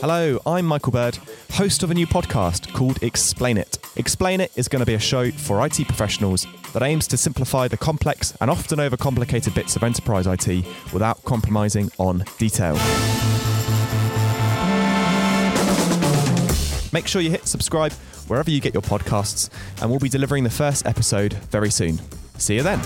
Hello, I'm Michael Bird, host of a new podcast called Explain It. Explain It is going to be a show for IT professionals that aims to simplify the complex and often overcomplicated bits of enterprise IT without compromising on detail. Make sure you hit subscribe wherever you get your podcasts, and we'll be delivering the first episode very soon. See you then.